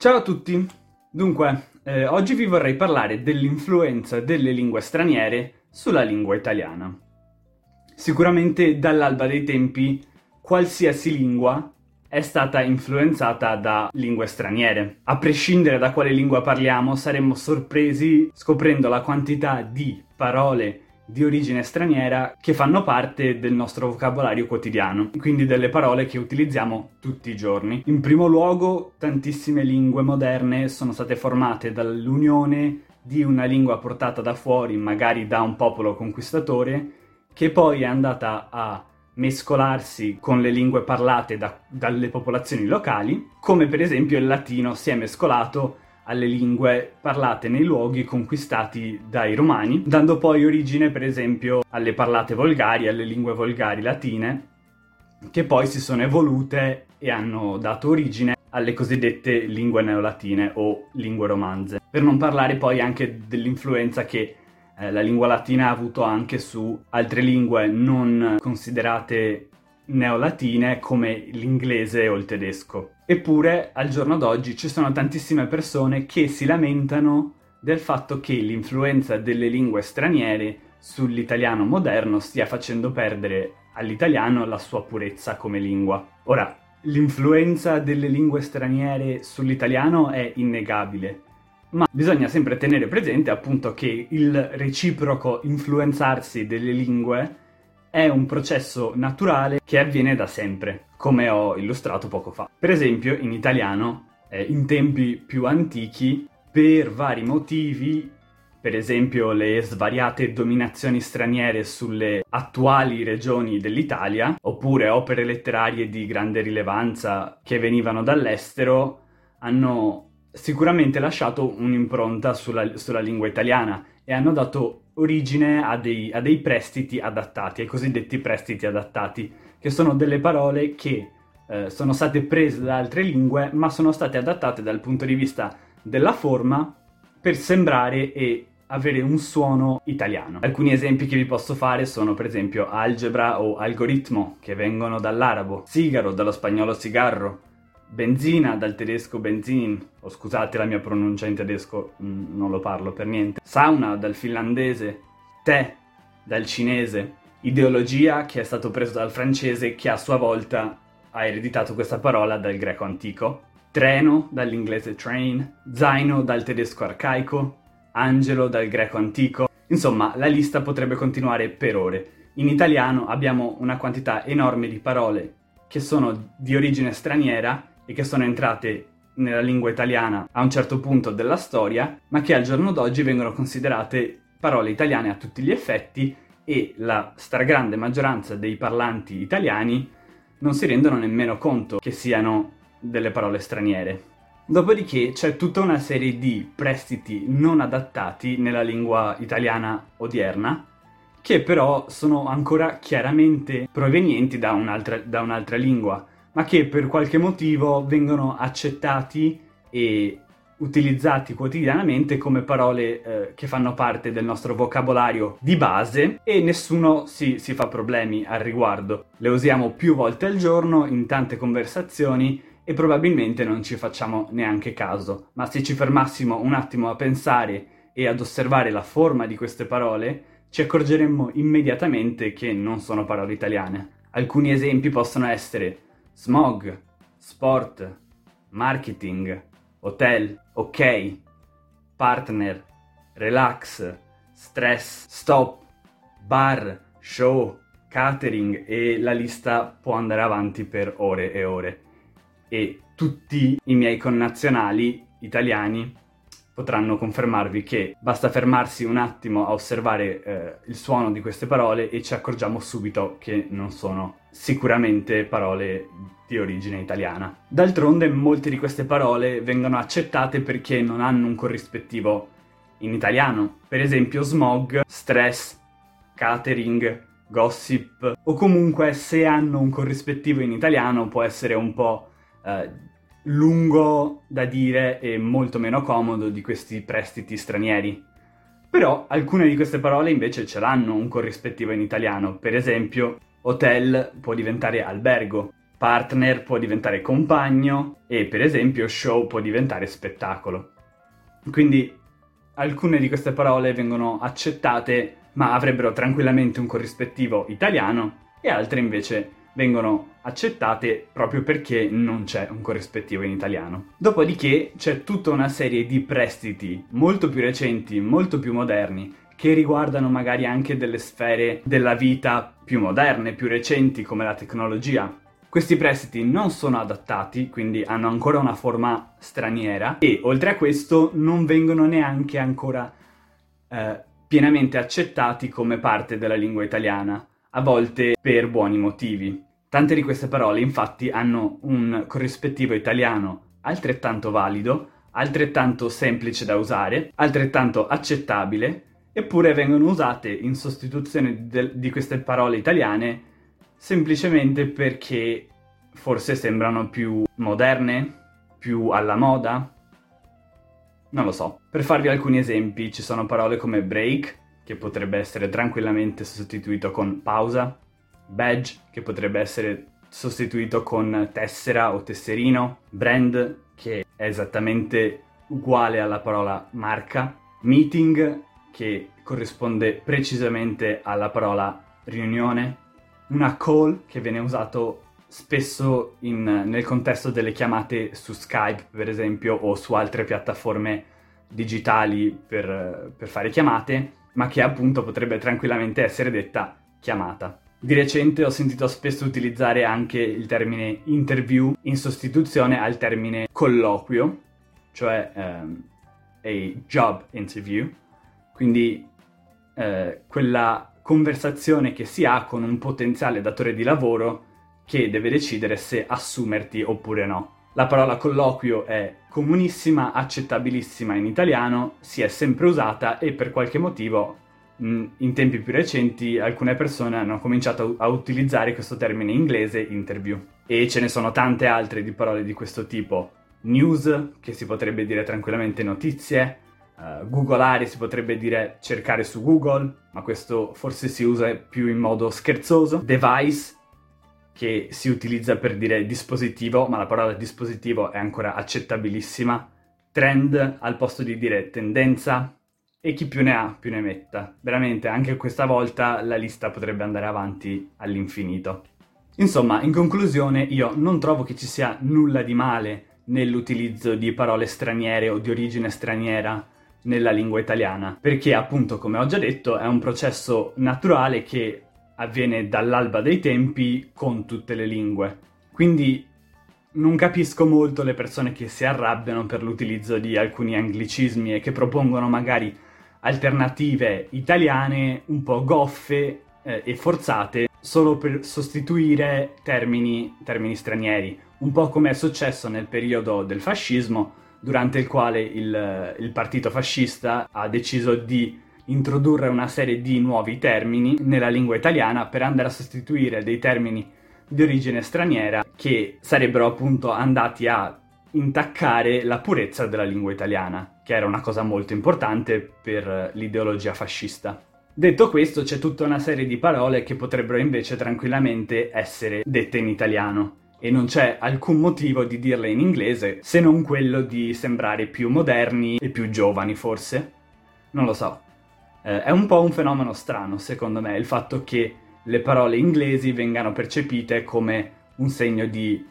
Ciao a tutti! Dunque, eh, oggi vi vorrei parlare dell'influenza delle lingue straniere sulla lingua italiana. Sicuramente dall'alba dei tempi qualsiasi lingua è stata influenzata da lingue straniere. A prescindere da quale lingua parliamo, saremmo sorpresi scoprendo la quantità di parole di origine straniera che fanno parte del nostro vocabolario quotidiano, quindi delle parole che utilizziamo tutti i giorni. In primo luogo, tantissime lingue moderne sono state formate dall'unione di una lingua portata da fuori, magari da un popolo conquistatore, che poi è andata a mescolarsi con le lingue parlate da, dalle popolazioni locali, come per esempio il latino si è mescolato alle lingue parlate nei luoghi conquistati dai romani, dando poi origine per esempio alle parlate volgari, alle lingue volgari latine, che poi si sono evolute e hanno dato origine alle cosiddette lingue neolatine o lingue romanze. Per non parlare poi anche dell'influenza che eh, la lingua latina ha avuto anche su altre lingue non considerate neolatine come l'inglese o il tedesco. Eppure, al giorno d'oggi ci sono tantissime persone che si lamentano del fatto che l'influenza delle lingue straniere sull'italiano moderno stia facendo perdere all'italiano la sua purezza come lingua. Ora, l'influenza delle lingue straniere sull'italiano è innegabile, ma bisogna sempre tenere presente appunto che il reciproco influenzarsi delle lingue è un processo naturale che avviene da sempre, come ho illustrato poco fa. Per esempio, in italiano, eh, in tempi più antichi, per vari motivi, per esempio le svariate dominazioni straniere sulle attuali regioni dell'Italia, oppure opere letterarie di grande rilevanza che venivano dall'estero, hanno sicuramente lasciato un'impronta sulla, sulla lingua italiana e hanno dato origine a dei, a dei, prestiti adattati, ai cosiddetti prestiti adattati, che sono delle parole che eh, sono state prese da altre lingue, ma sono state adattate dal punto di vista della forma per sembrare e avere un suono italiano. Alcuni esempi che vi posso fare sono per esempio algebra o algoritmo, che vengono dall'arabo, sigaro dallo spagnolo cigarro, benzina dal tedesco benzin, o scusate la mia pronuncia in tedesco, mm, non lo parlo per niente, sauna dal finlandese, tè dal cinese, ideologia che è stato preso dal francese che a sua volta ha ereditato questa parola dal greco antico, treno dall'inglese train, zaino dal tedesco arcaico, angelo dal greco antico, insomma la lista potrebbe continuare per ore. In italiano abbiamo una quantità enorme di parole che sono di origine straniera e che sono entrate nella lingua italiana a un certo punto della storia, ma che al giorno d'oggi vengono considerate parole italiane a tutti gli effetti e la stragrande maggioranza dei parlanti italiani non si rendono nemmeno conto che siano delle parole straniere. Dopodiché c'è tutta una serie di prestiti non adattati nella lingua italiana odierna, che però sono ancora chiaramente provenienti da un'altra, da un'altra lingua, ma che per qualche motivo vengono accettati e utilizzati quotidianamente come parole eh, che fanno parte del nostro vocabolario di base e nessuno si, si, fa problemi al riguardo. Le usiamo più volte al giorno in tante conversazioni e probabilmente non ci facciamo neanche caso, ma se ci fermassimo un attimo a pensare e ad osservare la forma di queste parole, ci accorgeremmo immediatamente che non sono parole italiane. Alcuni esempi possono essere smog, sport, marketing, hotel, ok, partner, relax, stress, stop, bar, show, catering e la lista può andare avanti per ore e ore. E tutti i miei connazionali italiani potranno confermarvi che basta fermarsi un attimo a osservare eh, il suono di queste parole e ci accorgiamo subito che non sono sicuramente parole di origine italiana. D'altronde molte di queste parole vengono accettate perché non hanno un corrispettivo in italiano, per esempio smog, stress, catering, gossip, o comunque se hanno un corrispettivo in italiano può essere un po' eh, lungo da dire e molto meno comodo di questi prestiti stranieri. Però alcune di queste parole invece ce l'hanno un corrispettivo in italiano, per esempio hotel può diventare albergo, partner può diventare compagno e per esempio show può diventare spettacolo. Quindi alcune di queste parole vengono accettate ma avrebbero tranquillamente un corrispettivo italiano e altre invece vengono accettate proprio perché non c'è un corrispettivo in italiano. Dopodiché c'è tutta una serie di prestiti molto più recenti, molto più moderni, che riguardano magari anche delle sfere della vita più moderne, più recenti come la tecnologia. Questi prestiti non sono adattati, quindi hanno ancora una forma straniera e oltre a questo non vengono neanche ancora eh, pienamente accettati come parte della lingua italiana, a volte per buoni motivi. Tante di queste parole infatti hanno un corrispettivo italiano altrettanto valido, altrettanto semplice da usare, altrettanto accettabile, eppure vengono usate in sostituzione de- di queste parole italiane semplicemente perché forse sembrano più moderne, più alla moda, non lo so. Per farvi alcuni esempi, ci sono parole come break, che potrebbe essere tranquillamente sostituito con pausa, badge, che potrebbe essere sostituito con tessera o tesserino, brand, che è esattamente uguale alla parola marca, meeting, che corrisponde precisamente alla parola riunione, una call, che viene usato spesso in, nel contesto delle chiamate su Skype, per esempio, o su altre piattaforme digitali per, per fare chiamate, ma che appunto potrebbe tranquillamente essere detta chiamata. Di recente ho sentito spesso utilizzare anche il termine interview in sostituzione al termine colloquio, cioè um, a job interview, quindi eh, quella conversazione che si ha con un potenziale datore di lavoro che deve decidere se assumerti oppure no. La parola colloquio è comunissima, accettabilissima in italiano, si è sempre usata e per qualche motivo in tempi più recenti alcune persone hanno cominciato a utilizzare questo termine inglese interview e ce ne sono tante altre di parole di questo tipo. News, che si potrebbe dire tranquillamente notizie, uh, googolare si potrebbe dire cercare su Google, ma questo forse si usa più in modo scherzoso. Device, che si utilizza per dire dispositivo, ma la parola dispositivo è ancora accettabilissima. Trend al posto di dire tendenza e chi più ne ha più ne metta. Veramente anche questa volta la lista potrebbe andare avanti all'infinito. Insomma, in conclusione, io non trovo che ci sia nulla di male nell'utilizzo di parole straniere o di origine straniera nella lingua italiana, perché appunto, come ho già detto, è un processo naturale che avviene dall'alba dei tempi con tutte le lingue. Quindi non capisco molto le persone che si arrabbiano per l'utilizzo di alcuni anglicismi e che propongono magari alternative italiane un po' goffe eh, e forzate solo per sostituire termini, termini stranieri, un po' come è successo nel periodo del fascismo, durante il quale il, il partito fascista ha deciso di introdurre una serie di nuovi termini nella lingua italiana per andare a sostituire dei termini di origine straniera che sarebbero appunto andati a intaccare la purezza della lingua italiana, che era una cosa molto importante per l'ideologia fascista. Detto questo, c'è tutta una serie di parole che potrebbero invece tranquillamente essere dette in italiano e non c'è alcun motivo di dirle in inglese se non quello di sembrare più moderni e più giovani, forse. Non lo so. Eh, è un po' un fenomeno strano, secondo me, il fatto che le parole inglesi vengano percepite come un segno di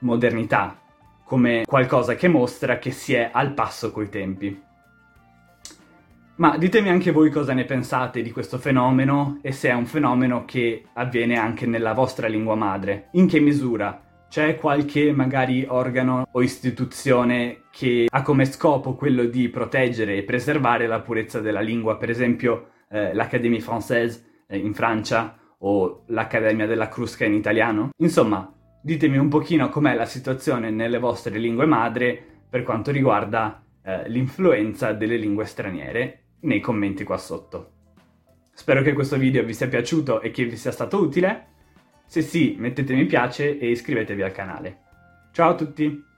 modernità, come qualcosa che mostra che si è al passo coi tempi. Ma ditemi anche voi cosa ne pensate di questo fenomeno e se è un fenomeno che avviene anche nella vostra lingua madre. In che misura? C'è qualche magari organo o istituzione che ha come scopo quello di proteggere e preservare la purezza della lingua, per esempio eh, l'Académie Française eh, in Francia o l'Accademia della Crusca in italiano? Insomma, ditemi un pochino com'è la situazione nelle vostre lingue madre per quanto riguarda eh, l'influenza delle lingue straniere nei commenti qua sotto. Spero che questo video vi sia piaciuto e che vi sia stato utile. Se sì, mettete mi piace e iscrivetevi al canale. Ciao a tutti!